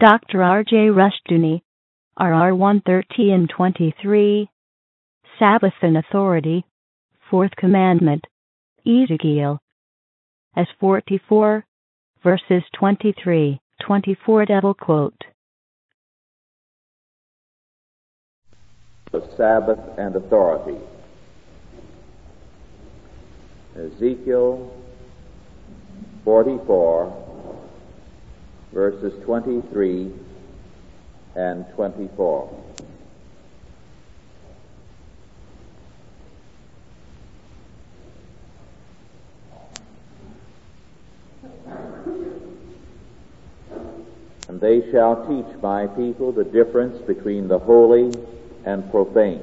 Dr. R.J. Rushdoony, RR 130 and 23, Sabbath and Authority, Fourth Commandment, Ezekiel, as 44, verses 23, 24 double quote. The Sabbath and authority. Ezekiel 44, verses 23 and 24. And they shall teach my people the difference between the holy and profane,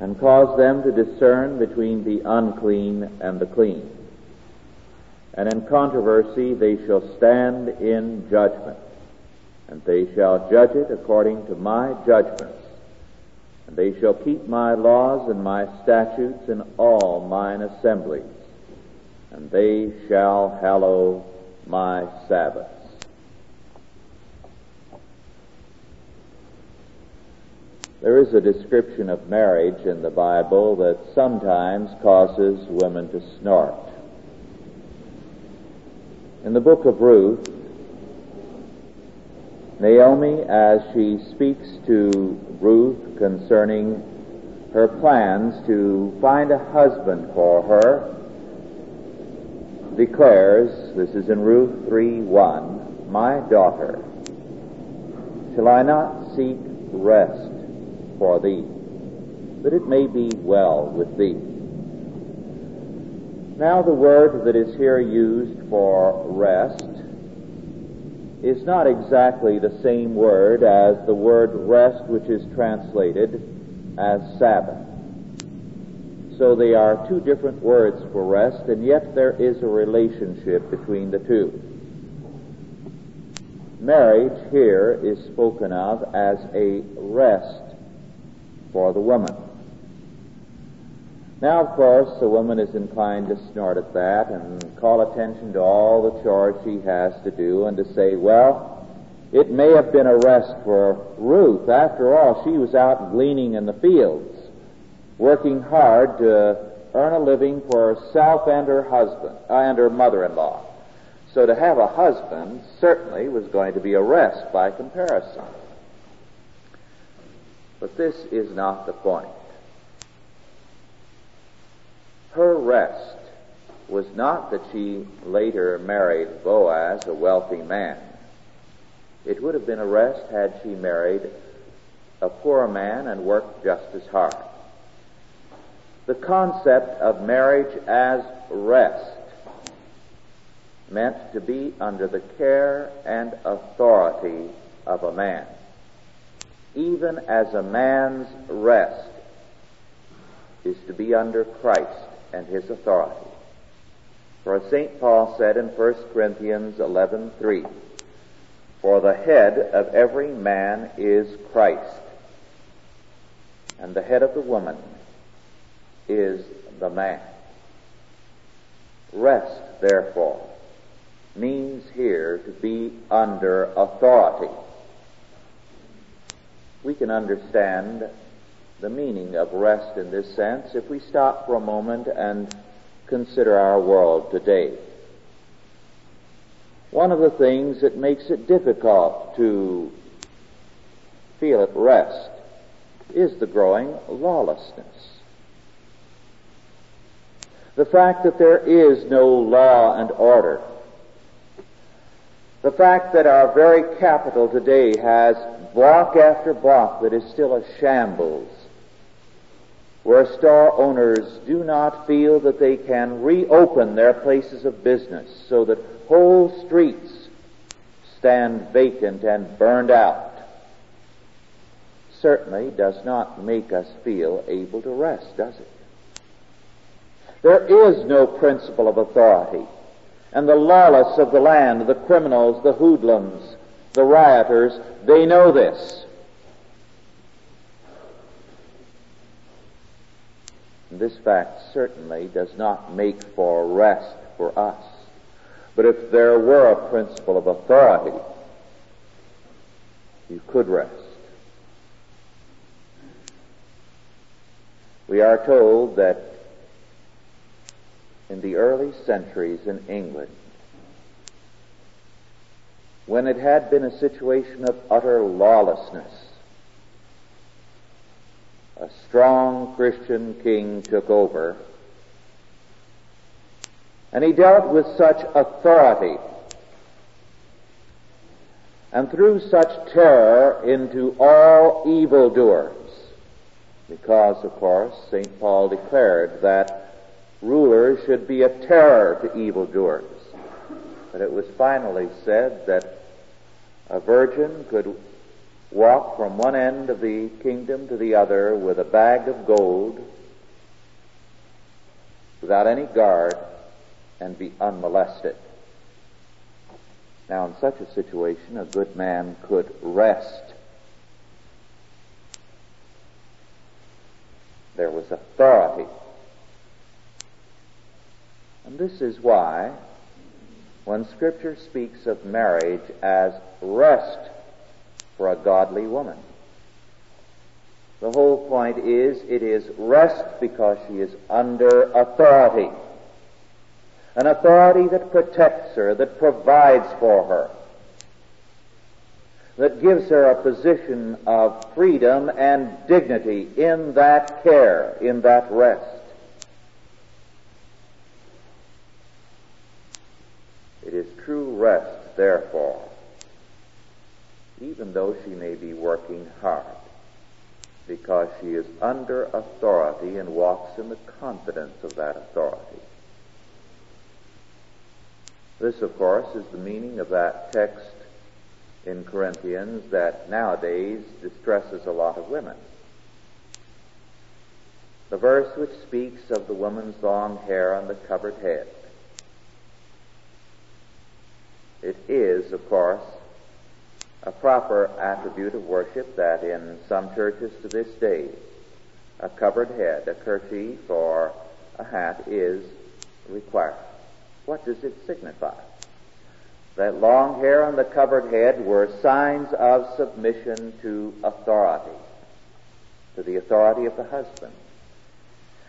and cause them to discern between the unclean and the clean. And in controversy they shall stand in judgment, and they shall judge it according to my judgments. And they shall keep my laws and my statutes in all mine assemblies, and they shall hallow my Sabbaths. There is a description of marriage in the Bible that sometimes causes women to snort. In the book of Ruth, Naomi, as she speaks to Ruth concerning her plans to find a husband for her, declares, this is in Ruth 3 1, My daughter, shall I not seek rest for thee, that it may be well with thee? Now, the word that is here used for rest is not exactly the same word as the word rest which is translated as Sabbath. So they are two different words for rest, and yet there is a relationship between the two. Marriage here is spoken of as a rest for the woman. Now, of course, a woman is inclined to snort at that and call attention to all the chores she has to do and to say, well, it may have been a rest for Ruth. After all, she was out gleaning in the fields, working hard to earn a living for herself and her husband, uh, and her mother-in-law. So to have a husband certainly was going to be a rest by comparison. But this is not the point. Her rest was not that she later married Boaz, a wealthy man. It would have been a rest had she married a poor man and worked just as hard. The concept of marriage as rest meant to be under the care and authority of a man. Even as a man's rest is to be under Christ and his authority. For St. Paul said in 1 Corinthians 11:3, "For the head of every man is Christ, and the head of the woman is the man." Rest, therefore, means here to be under authority. We can understand the meaning of rest in this sense if we stop for a moment and consider our world today. One of the things that makes it difficult to feel at rest is the growing lawlessness. The fact that there is no law and order. The fact that our very capital today has block after block that is still a shambles where store owners do not feel that they can reopen their places of business so that whole streets stand vacant and burned out certainly does not make us feel able to rest, does it? There is no principle of authority. And the lawless of the land, the criminals, the hoodlums, the rioters, they know this. This fact certainly does not make for rest for us. But if there were a principle of authority, you could rest. We are told that in the early centuries in England, when it had been a situation of utter lawlessness, a strong Christian king took over, and he dealt with such authority and threw such terror into all evildoers, because, of course, St. Paul declared that rulers should be a terror to evildoers. But it was finally said that a virgin could walk from one end of the kingdom to the other with a bag of gold without any guard and be unmolested. Now, in such a situation, a good man could rest. There was authority. And this is why, when Scripture speaks of marriage as rest for a godly woman, the whole point is it is rest because she is under authority an authority that protects her, that provides for her, that gives her a position of freedom and dignity in that care, in that rest. It is true rest, therefore, even though she may be working hard, because she is under authority and walks in the confidence of that authority. This, of course, is the meaning of that text in Corinthians that nowadays distresses a lot of women. The verse which speaks of the woman's long hair on the covered head. It is, of course, a proper attribute of worship that in some churches to this day, a covered head, a kerchief, or a hat is required. What does it signify? That long hair on the covered head were signs of submission to authority, to the authority of the husband.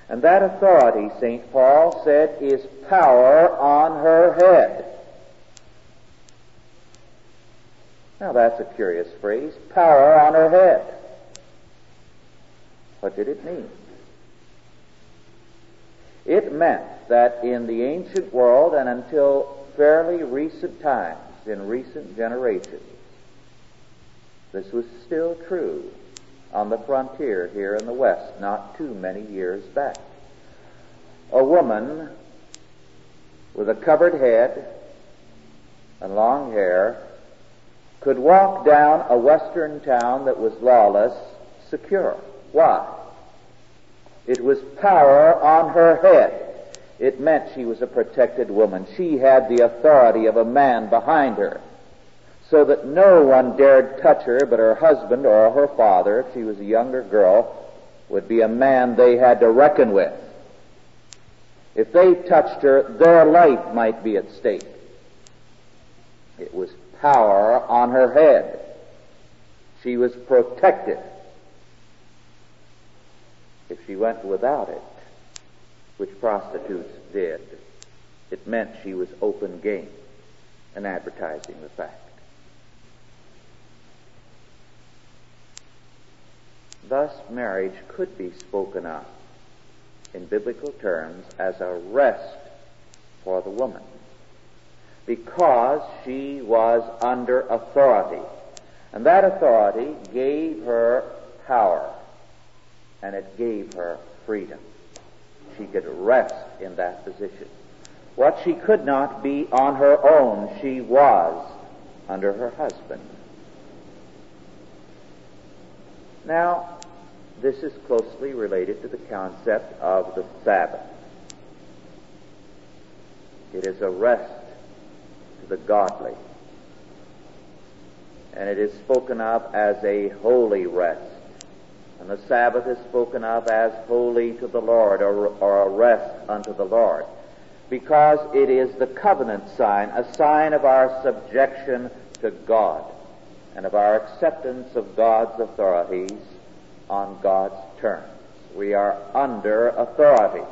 And that authority, St. Paul said, is power on her head. Now that's a curious phrase, power on her head. What did it mean? It meant that in the ancient world and until fairly recent times, in recent generations, this was still true on the frontier here in the West not too many years back. A woman with a covered head and long hair could walk down a western town that was lawless secure. Why? It was power on her head. It meant she was a protected woman. She had the authority of a man behind her. So that no one dared touch her but her husband or her father, if she was a younger girl, would be a man they had to reckon with. If they touched her, their life might be at stake. It was power on her head. She was protected if she went without it, which prostitutes did, it meant she was open game and advertising the fact. Thus, marriage could be spoken of in biblical terms as a rest for the woman because she was under authority. And that authority gave her power and it gave her freedom. She could rest in that position. What she could not be on her own, she was under her husband. Now, this is closely related to the concept of the Sabbath. It is a rest the godly. And it is spoken of as a holy rest. And the Sabbath is spoken of as holy to the Lord or, or a rest unto the Lord because it is the covenant sign, a sign of our subjection to God and of our acceptance of God's authorities on God's terms. We are under authority.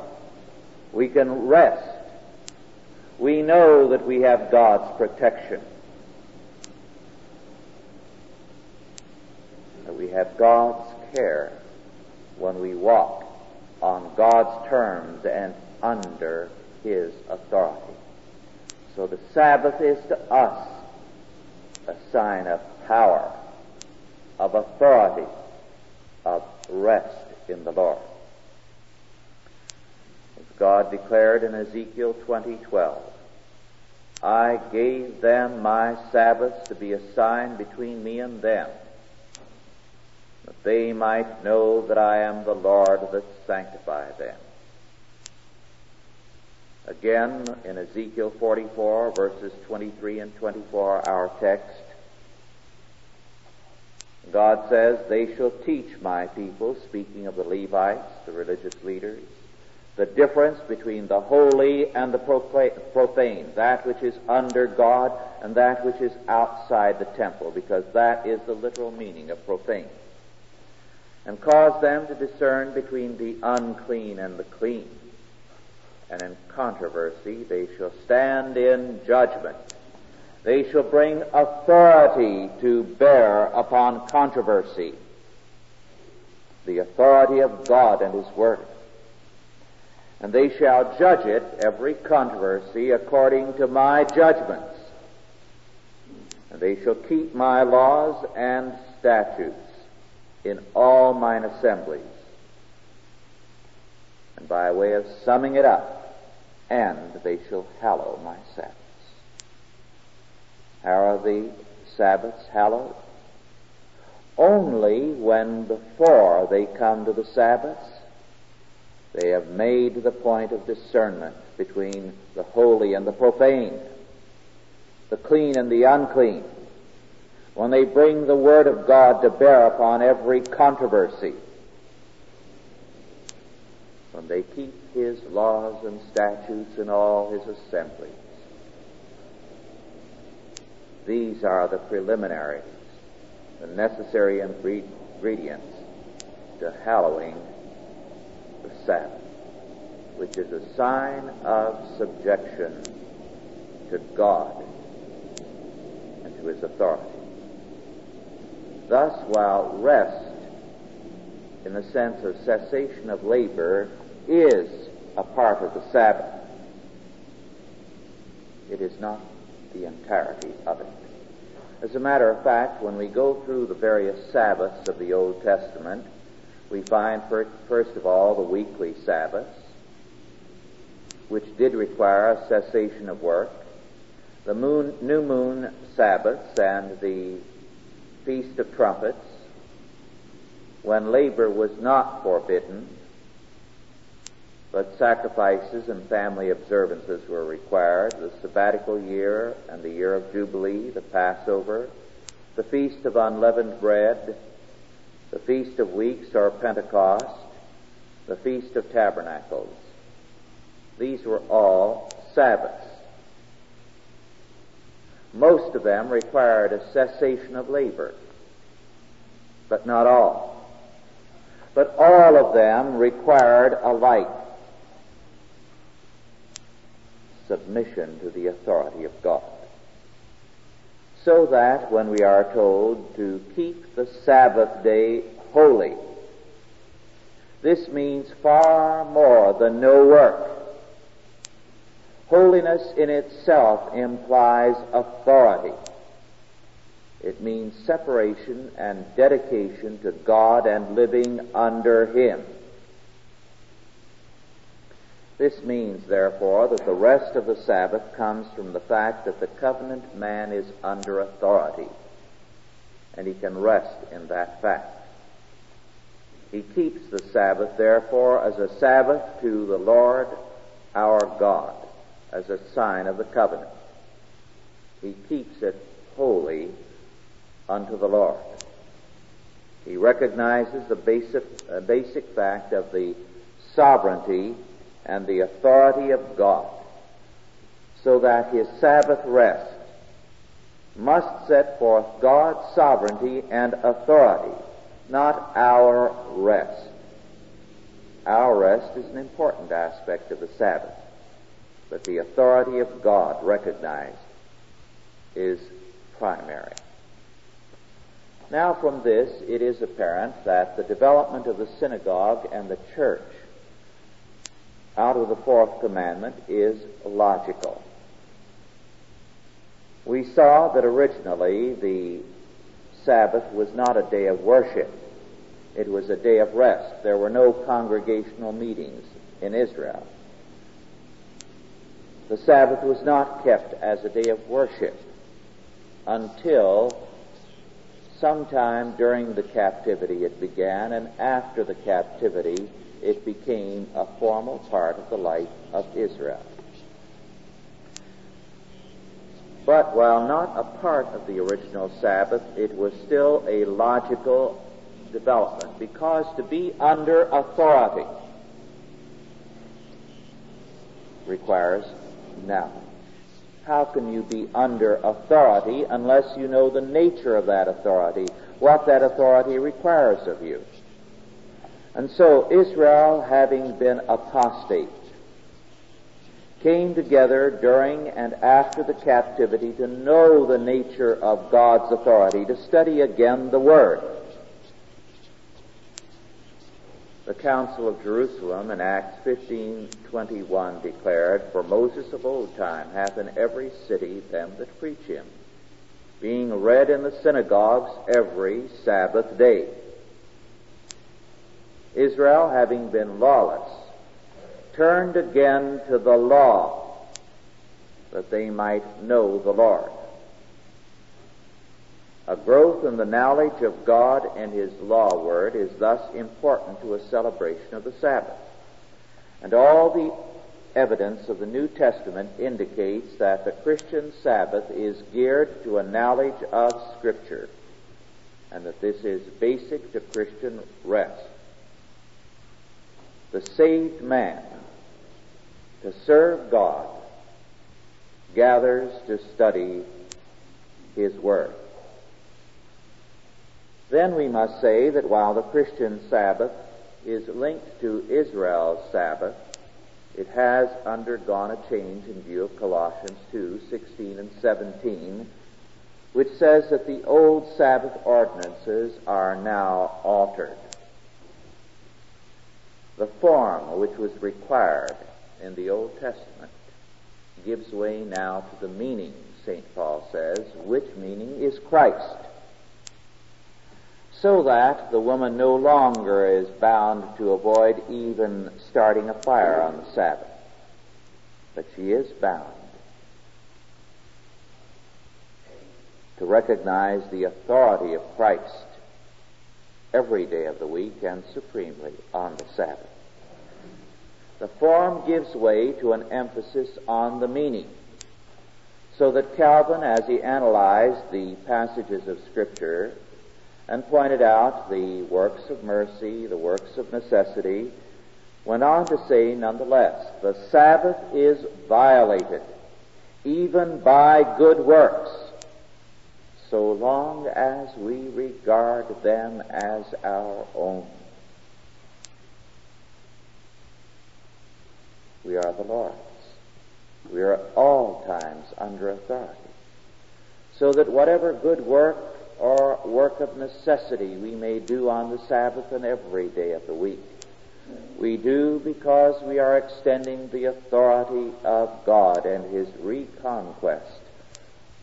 We can rest. We know that we have God's protection. That we have God's care when we walk on God's terms and under His authority. So the Sabbath is to us a sign of power, of authority, of rest in the Lord. God declared in Ezekiel 20:12, I gave them my Sabbaths to be a sign between me and them, that they might know that I am the Lord that sanctify them. Again, in Ezekiel 44, verses 23 and 24, our text, God says, They shall teach my people, speaking of the Levites, the religious leaders, the difference between the holy and the profane, that which is under God and that which is outside the temple, because that is the literal meaning of profane. And cause them to discern between the unclean and the clean. And in controversy they shall stand in judgment they shall bring authority to bear upon controversy. The authority of God and His Word. And they shall judge it, every controversy, according to my judgments. And they shall keep my laws and statutes in all mine assemblies. And by way of summing it up, and they shall hallow my Sabbaths. How are the Sabbaths hallowed? Only when before they come to the Sabbaths, they have made the point of discernment between the holy and the profane, the clean and the unclean. When they bring the Word of God to bear upon every controversy, when they keep His laws and statutes in all His assemblies, these are the preliminaries, the necessary ingredients to hallowing Sabbath, which is a sign of subjection to God and to His authority. Thus, while rest, in the sense of cessation of labor, is a part of the Sabbath, it is not the entirety of it. As a matter of fact, when we go through the various Sabbaths of the Old Testament, we find, first of all, the weekly Sabbaths, which did require a cessation of work, the moon, new moon Sabbaths, and the Feast of Trumpets, when labor was not forbidden, but sacrifices and family observances were required. The sabbatical year and the year of Jubilee, the Passover, the Feast of Unleavened Bread, the Feast of Weeks or Pentecost, the Feast of Tabernacles. These were all Sabbaths. Most of them required a cessation of labor, but not all. But all of them required a light submission to the authority of God. So that when we are told to keep the Sabbath day holy, this means far more than no work. Holiness in itself implies authority. It means separation and dedication to God and living under Him. This means, therefore, that the rest of the Sabbath comes from the fact that the covenant man is under authority, and he can rest in that fact. He keeps the Sabbath, therefore, as a Sabbath to the Lord our God, as a sign of the covenant. He keeps it holy unto the Lord. He recognizes the basic, uh, basic fact of the sovereignty and the authority of God, so that his Sabbath rest must set forth God's sovereignty and authority, not our rest. Our rest is an important aspect of the Sabbath, but the authority of God recognized is primary. Now, from this, it is apparent that the development of the synagogue and the church out of the fourth commandment is logical. We saw that originally the Sabbath was not a day of worship. It was a day of rest. There were no congregational meetings in Israel. The Sabbath was not kept as a day of worship until sometime during the captivity it began, and after the captivity it a formal part of the life of Israel. But while not a part of the original Sabbath, it was still a logical development because to be under authority requires knowledge. How can you be under authority unless you know the nature of that authority, what that authority requires of you? And so Israel, having been apostate, came together during and after the captivity to know the nature of God's authority, to study again the Word. The Council of Jerusalem in Acts 15:21 declared, "For Moses of old time hath in every city them that preach him, being read in the synagogues every Sabbath day." Israel, having been lawless, turned again to the law that they might know the Lord. A growth in the knowledge of God and His law word is thus important to a celebration of the Sabbath. And all the evidence of the New Testament indicates that the Christian Sabbath is geared to a knowledge of Scripture and that this is basic to Christian rest. The saved man to serve God gathers to study His Word. Then we must say that while the Christian Sabbath is linked to Israel's Sabbath, it has undergone a change in view of Colossians 2, 16 and 17, which says that the old Sabbath ordinances are now altered. The form which was required in the Old Testament gives way now to the meaning, St. Paul says, which meaning is Christ so that the woman no longer is bound to avoid even starting a fire on the Sabbath. But she is bound to recognize the authority of Christ every day of the week and supremely on the Sabbath. The form gives way to an emphasis on the meaning. So that Calvin, as he analyzed the passages of Scripture, and pointed out the works of mercy, the works of necessity, went on to say, nonetheless, the Sabbath is violated even by good works, so long as we regard them as our own. We are the Lord's. We are at all times under authority. So that whatever good work or work of necessity we may do on the Sabbath and every day of the week. We do because we are extending the authority of God and His reconquest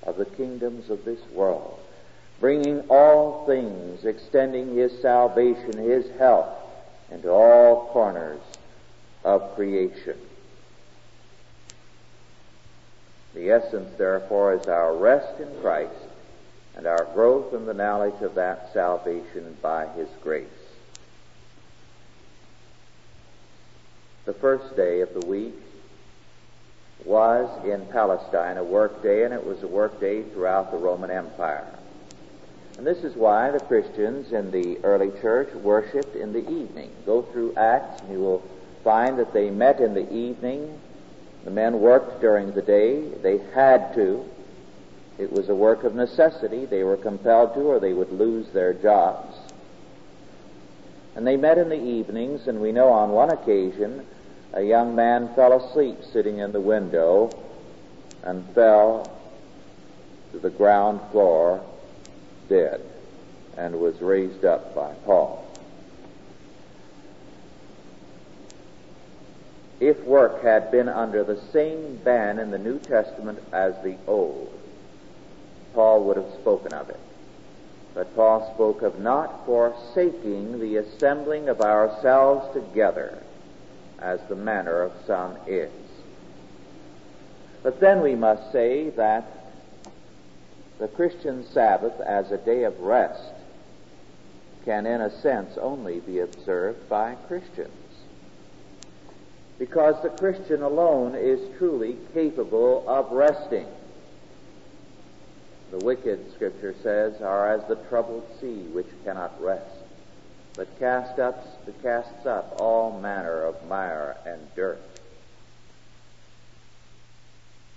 of the kingdoms of this world, bringing all things, extending His salvation, His help into all corners of creation. The essence, therefore, is our rest in Christ and our growth in the knowledge of that salvation by His grace. The first day of the week was in Palestine a work day, and it was a work day throughout the Roman Empire. And this is why the Christians in the early church worshiped in the evening. Go through Acts, and you will find that they met in the evening. The men worked during the day. They had to. It was a work of necessity. They were compelled to, or they would lose their jobs. And they met in the evenings, and we know on one occasion a young man fell asleep sitting in the window and fell to the ground floor dead and was raised up by Paul. If work had been under the same ban in the New Testament as the Old, Paul would have spoken of it. But Paul spoke of not forsaking the assembling of ourselves together, as the manner of some is. But then we must say that the Christian Sabbath as a day of rest can, in a sense, only be observed by Christians. Because the Christian alone is truly capable of resting. The wicked, Scripture says, are as the troubled sea which cannot rest, but cast up, casts up all manner of mire and dirt.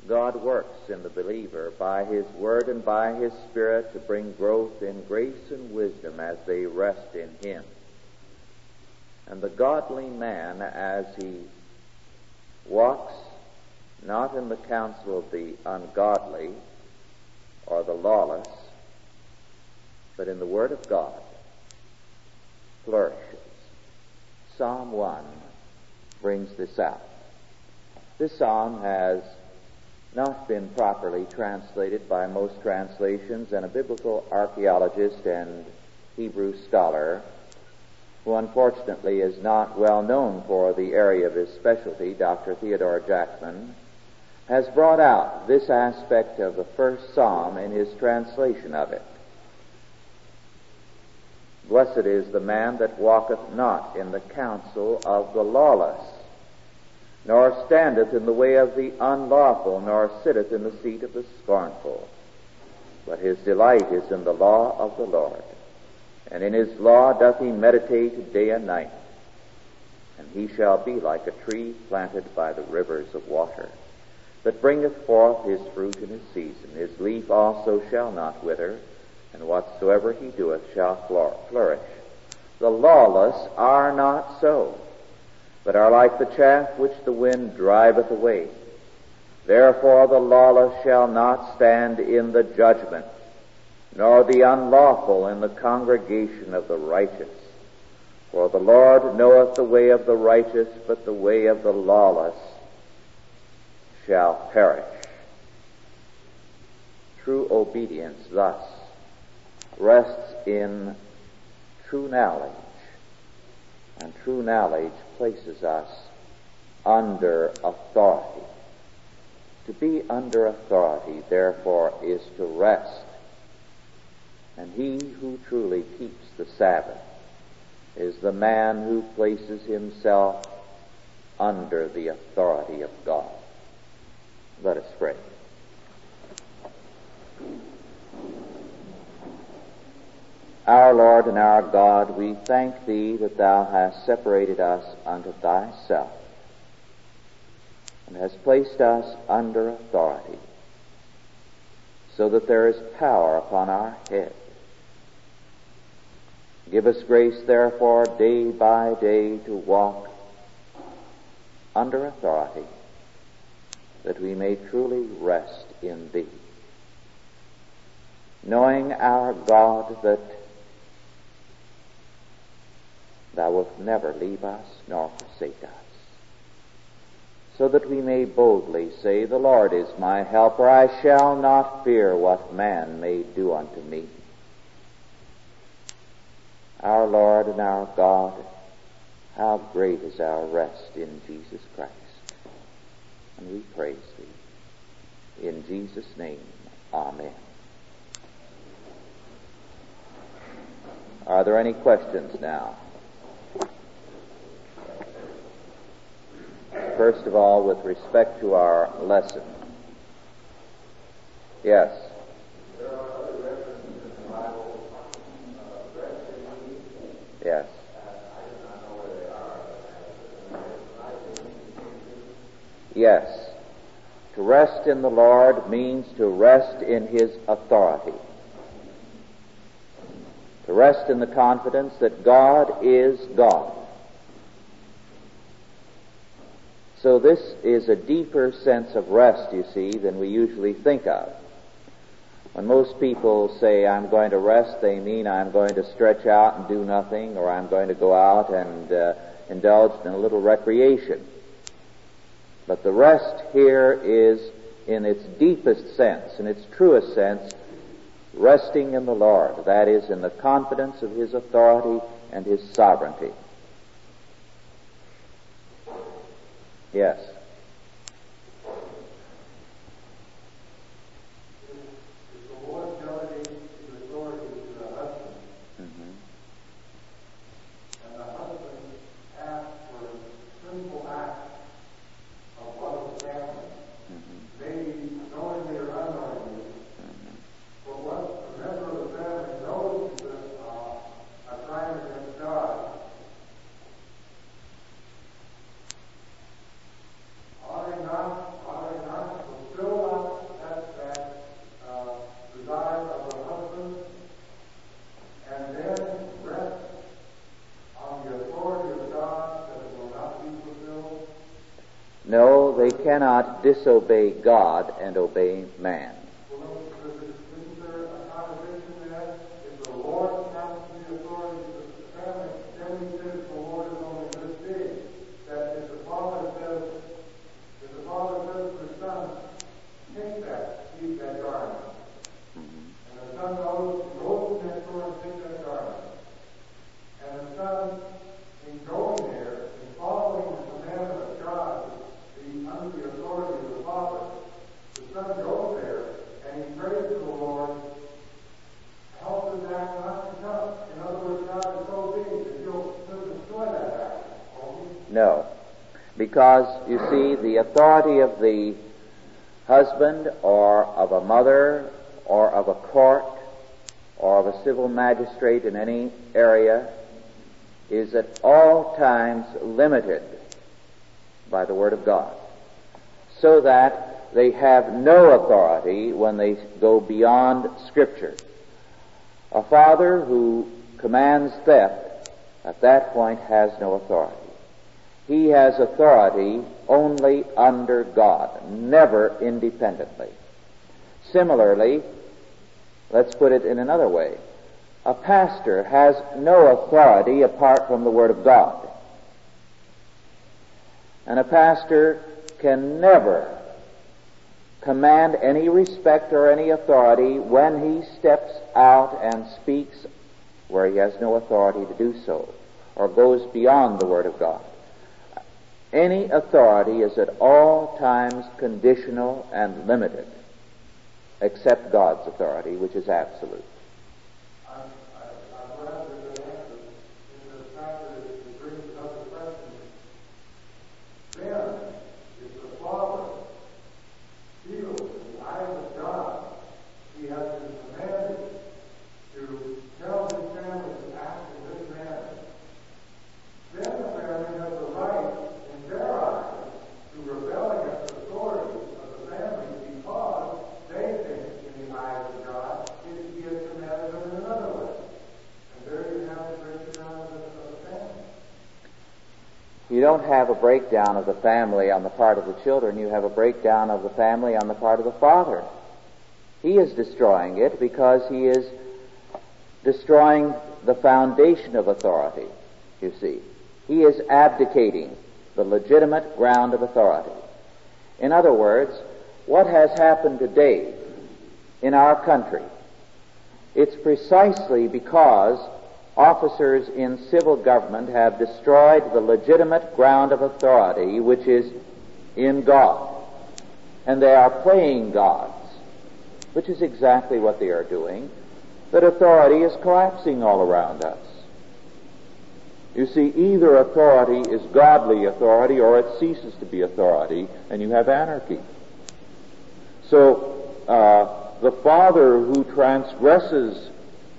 God works in the believer by His Word and by His Spirit to bring growth in grace and wisdom as they rest in Him. And the godly man, as he walks not in the counsel of the ungodly, or the lawless, but in the Word of God, flourishes. Psalm 1 brings this out. This psalm has not been properly translated by most translations, and a biblical archaeologist and Hebrew scholar, who unfortunately is not well known for the area of his specialty, Dr. Theodore Jackman, has brought out this aspect of the first psalm in his translation of it. Blessed is the man that walketh not in the counsel of the lawless, nor standeth in the way of the unlawful, nor sitteth in the seat of the scornful. But his delight is in the law of the Lord, and in his law doth he meditate day and night. And he shall be like a tree planted by the rivers of water that bringeth forth his fruit in his season. His leaf also shall not wither, and whatsoever he doeth shall flourish. The lawless are not so, but are like the chaff which the wind driveth away. Therefore the lawless shall not stand in the judgment, nor the unlawful in the congregation of the righteous. For the Lord knoweth the way of the righteous, but the way of the lawless shall perish. True obedience thus rests in true knowledge, and true knowledge places us under authority. To be under authority, therefore, is to rest. And he who truly keeps the Sabbath is the man who places himself under the authority of God. Let us pray. Our Lord and our God, we thank Thee that Thou hast separated us unto Thyself and hast placed us under authority so that there is power upon our head. Give us grace, therefore, day by day to walk under authority that we may truly rest in Thee. Knowing our God that Thou wilt never leave us nor forsake us, so that we may boldly say, The Lord is my helper, I shall not fear what man may do unto me. Our Lord and our God, how great is our rest in Jesus Christ. And we praise thee. In Jesus' name, Amen. Are there any questions now? First of all, with respect to our lesson. Yes. Yes. Yes. To rest in the Lord means to rest in His authority. To rest in the confidence that God is God. So this is a deeper sense of rest, you see, than we usually think of. When most people say, I'm going to rest, they mean I'm going to stretch out and do nothing, or I'm going to go out and uh, indulge in a little recreation. But the rest here is, in its deepest sense, in its truest sense, resting in the Lord. That is, in the confidence of His authority and His sovereignty. Yes. God and obey man. Because, you see, the authority of the husband or of a mother or of a court or of a civil magistrate in any area is at all times limited by the Word of God, so that they have no authority when they go beyond Scripture. A father who commands theft at that point has no authority. He has authority only under God, never independently. Similarly, let's put it in another way. A pastor has no authority apart from the Word of God. And a pastor can never command any respect or any authority when he steps out and speaks where he has no authority to do so, or goes beyond the Word of God. Any authority is at all times conditional and limited, except God's authority, which is absolute. Don't have a breakdown of the family on the part of the children, you have a breakdown of the family on the part of the father. He is destroying it because he is destroying the foundation of authority, you see. He is abdicating the legitimate ground of authority. In other words, what has happened today in our country, it's precisely because officers in civil government have destroyed the legitimate ground of authority which is in God. And they are playing gods, which is exactly what they are doing, that authority is collapsing all around us. You see, either authority is godly authority or it ceases to be authority, and you have anarchy. So, uh, the father who transgresses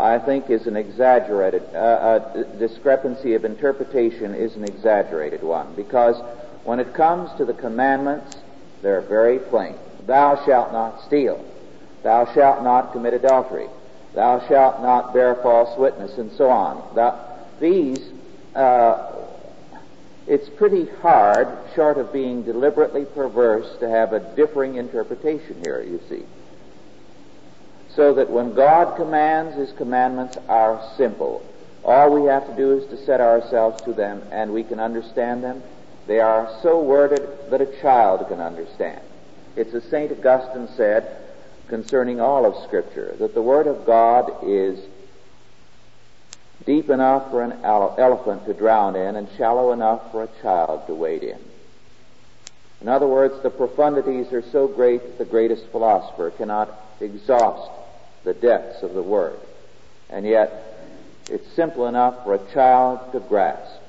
I think, is an exaggerated, uh, a discrepancy of interpretation is an exaggerated one, because when it comes to the commandments, they're very plain. Thou shalt not steal. Thou shalt not commit adultery. Thou shalt not bear false witness, and so on. Thou, these, uh, it's pretty hard, short of being deliberately perverse, to have a differing interpretation here, you see. So that when God commands, His commandments are simple. All we have to do is to set ourselves to them and we can understand them. They are so worded that a child can understand. It's as St. Augustine said concerning all of Scripture, that the Word of God is deep enough for an elephant to drown in and shallow enough for a child to wade in. In other words, the profundities are so great that the greatest philosopher cannot exhaust the depths of the Word. And yet, it's simple enough for a child to grasp.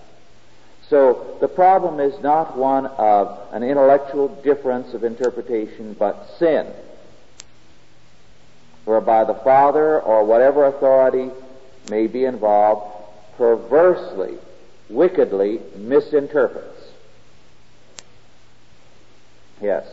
So the problem is not one of an intellectual difference of interpretation, but sin, whereby the father or whatever authority may be involved perversely, wickedly misinterprets. Yes.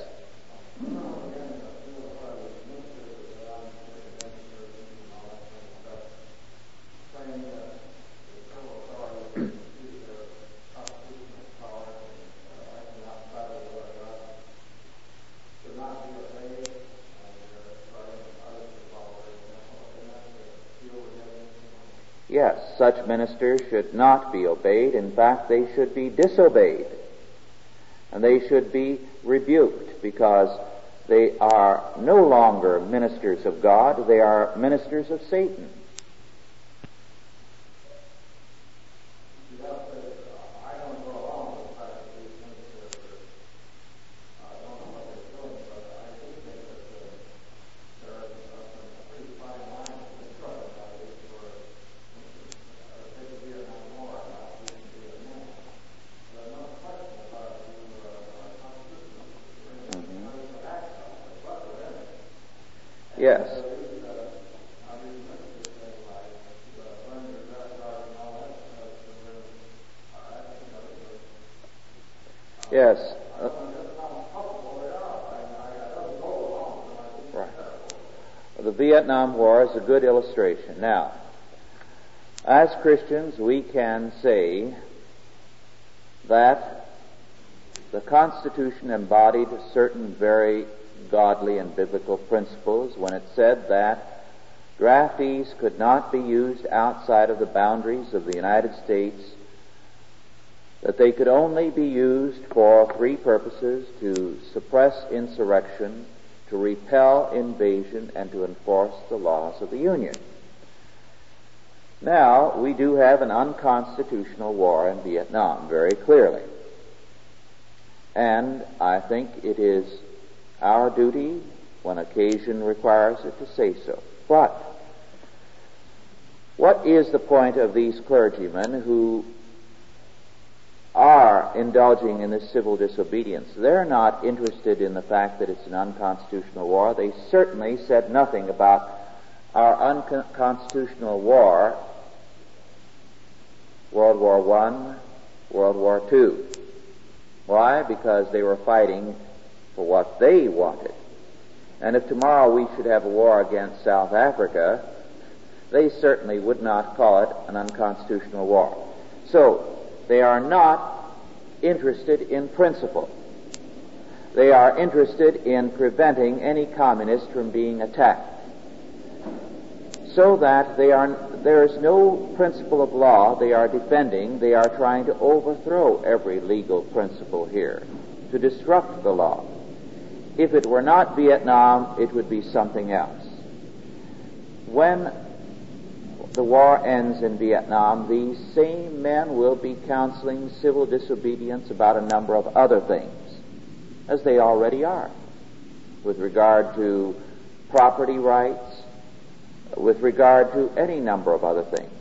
Yes, such ministers should not be obeyed. In fact, they should be disobeyed. And they should be rebuked because they are no longer ministers of God, they are ministers of Satan. A good illustration. Now, as Christians, we can say that the Constitution embodied certain very godly and biblical principles when it said that draftees could not be used outside of the boundaries of the United States, that they could only be used for three purposes to suppress insurrection, to repel invasion, and to enforce the laws of the Union. Now, we do have an unconstitutional war in Vietnam, very clearly. And I think it is our duty, when occasion requires it, to say so. But what is the point of these clergymen who are indulging in this civil disobedience? They're not interested in the fact that it's an unconstitutional war. They certainly said nothing about our unconstitutional war, World War I, World War II. Why? Because they were fighting for what they wanted. And if tomorrow we should have a war against South Africa, they certainly would not call it an unconstitutional war. So, they are not interested in principle. They are interested in preventing any communist from being attacked. So that they are, there is no principle of law they are defending. They are trying to overthrow every legal principle here, to disrupt the law. If it were not Vietnam, it would be something else. When the war ends in Vietnam, these same men will be counseling civil disobedience about a number of other things, as they already are, with regard to property rights, with regard to any number of other things.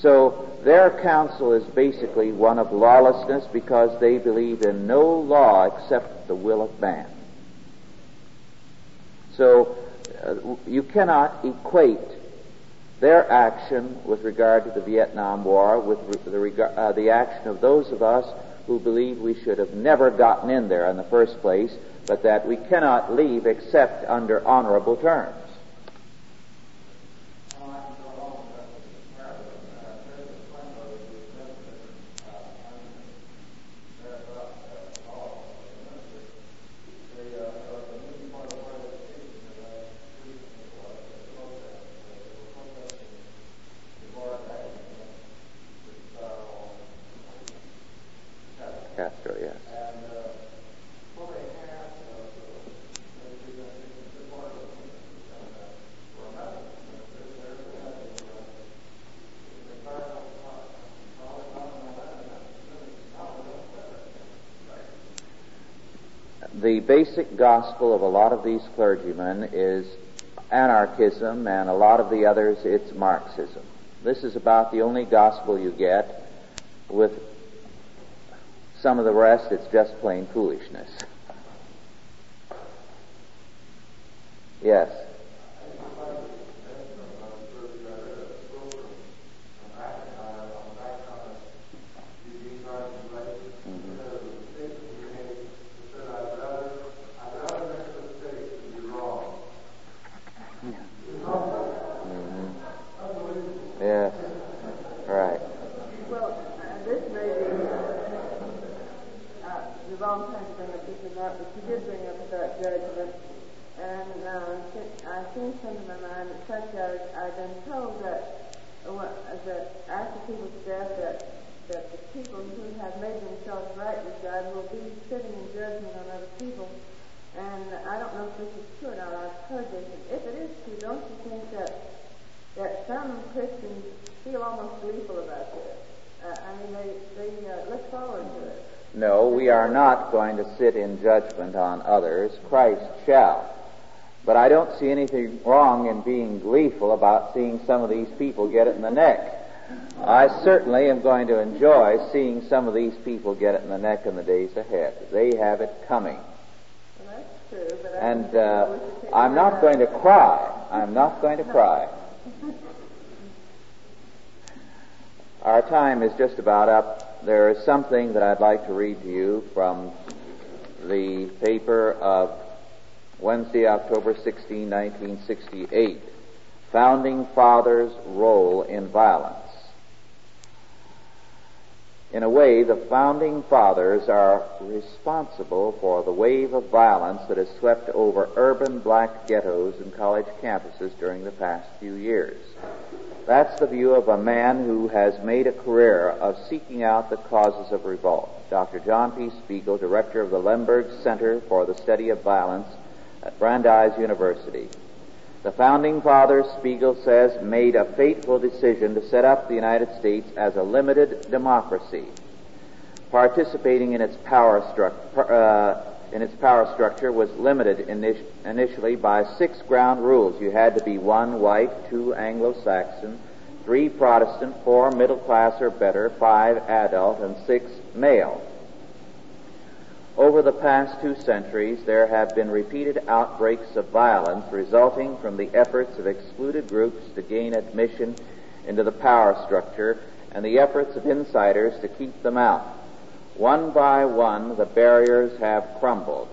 So their counsel is basically one of lawlessness because they believe in no law except the will of man. So uh, you cannot equate their action with regard to the Vietnam War with the, reg- uh, the action of those of us who believe we should have never gotten in there in the first place, but that we cannot leave except under honorable terms. Yes. The basic gospel of a lot of these clergymen is anarchism, and a lot of the others, it's Marxism. This is about the only gospel you get. With some of the rest, it's just plain foolishness. Yes. Mhm. Yes. Right. Well, uh, this may be uh, the wrong time to bring up this or not, but you did bring up about judgment. And uh, I think something in my mind that such as I've been told that, uh, what- that after people's death, that, that the people who have made themselves right with God will be sitting in judgment on other people. And I don't know if this is true or not. I've heard this. If it is true, don't you think that that some Christians feel almost gleeful about this? Uh, I mean, they they uh, look forward to it. No, we are not going to sit in judgment on others. Christ shall. But I don't see anything wrong in being gleeful about seeing some of these people get it in the neck. I certainly am going to enjoy seeing some of these people get it in the neck in the days ahead. They have it coming. Well, true, And uh, we should take I'm not going to cry. I'm not going to cry. Our time is just about up. There is something that I'd like to read to you from the paper of Wednesday, October 16, 1968. Founding Fathers' Role in Violence. In a way, the founding fathers are responsible for the wave of violence that has swept over urban black ghettos and college campuses during the past few years. That's the view of a man who has made a career of seeking out the causes of revolt. Dr. John P. Spiegel, director of the Lemberg Center for the Study of Violence at Brandeis University. The founding father, Spiegel says, made a fateful decision to set up the United States as a limited democracy, participating in its power structure. Uh, its power structure was limited init- initially by six ground rules. You had to be one white, two Anglo-Saxon, three Protestant, four middle class or better, five adult, and six male. Over the past two centuries, there have been repeated outbreaks of violence resulting from the efforts of excluded groups to gain admission into the power structure and the efforts of insiders to keep them out. One by one, the barriers have crumbled.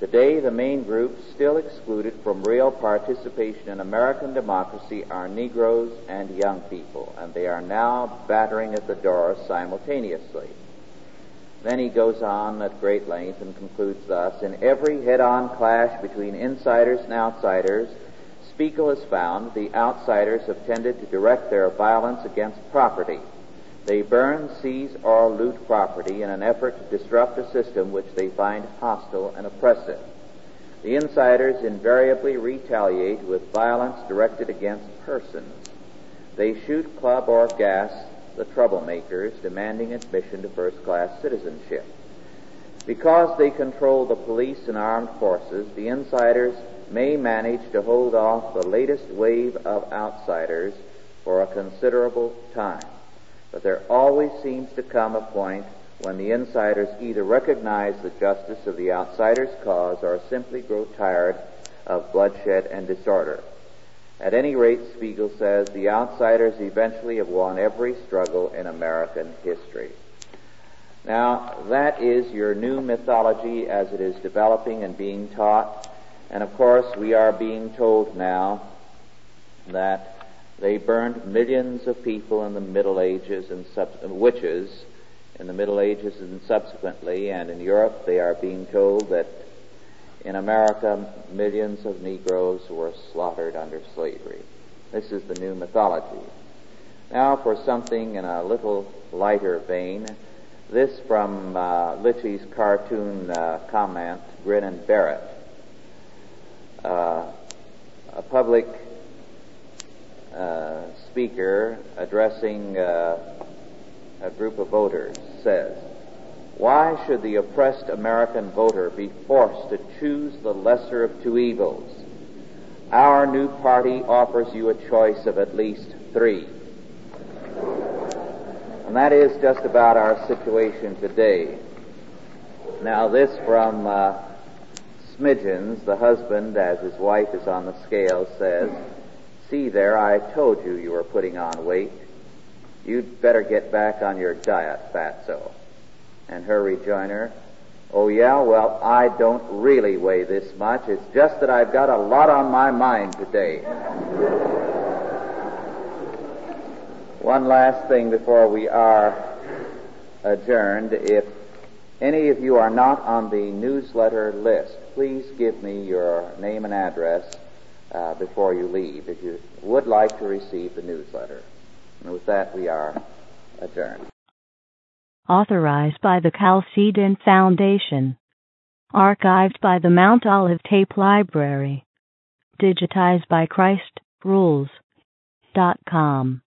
Today, the main groups still excluded from real participation in American democracy are Negroes and young people, and they are now battering at the door simultaneously. Then he goes on at great length and concludes thus In every head on clash between insiders and outsiders, Spiegel has found the outsiders have tended to direct their violence against property. They burn, seize, or loot property in an effort to disrupt a system which they find hostile and oppressive. The insiders invariably retaliate with violence directed against persons. They shoot, club, or gas the troublemakers demanding admission to first class citizenship. Because they control the police and armed forces, the insiders may manage to hold off the latest wave of outsiders for a considerable time. But there always seems to come a point when the insiders either recognize the justice of the outsiders' cause or simply grow tired of bloodshed and disorder. At any rate, Spiegel says, the outsiders eventually have won every struggle in American history. Now, that is your new mythology as it is developing and being taught. And of course, we are being told now that they burned millions of people in the Middle Ages and sub- witches in the Middle Ages and subsequently, and in Europe they are being told that in America millions of Negroes were slaughtered under slavery. This is the new mythology. Now for something in a little lighter vein, this from uh, Litchie's cartoon uh, comment, Grin and It. Uh, a public uh, speaker addressing uh, a group of voters says, Why should the oppressed American voter be forced to choose the lesser of two evils? Our new party offers you a choice of at least three. And that is just about our situation today. Now, this from uh, Smidgens, the husband, as his wife is on the scale, says, See there, I told you you were putting on weight. You'd better get back on your diet, fatso. And her rejoinder, Oh yeah, well, I don't really weigh this much. It's just that I've got a lot on my mind today. One last thing before we are adjourned. If any of you are not on the newsletter list, please give me your name and address uh, before you leave if you would like to receive the newsletter. And with that, we are adjourned. Authorized by the Chalcedon Foundation. Archived by the Mount Olive Tape Library. Digitized by Christ Rules. Dot com.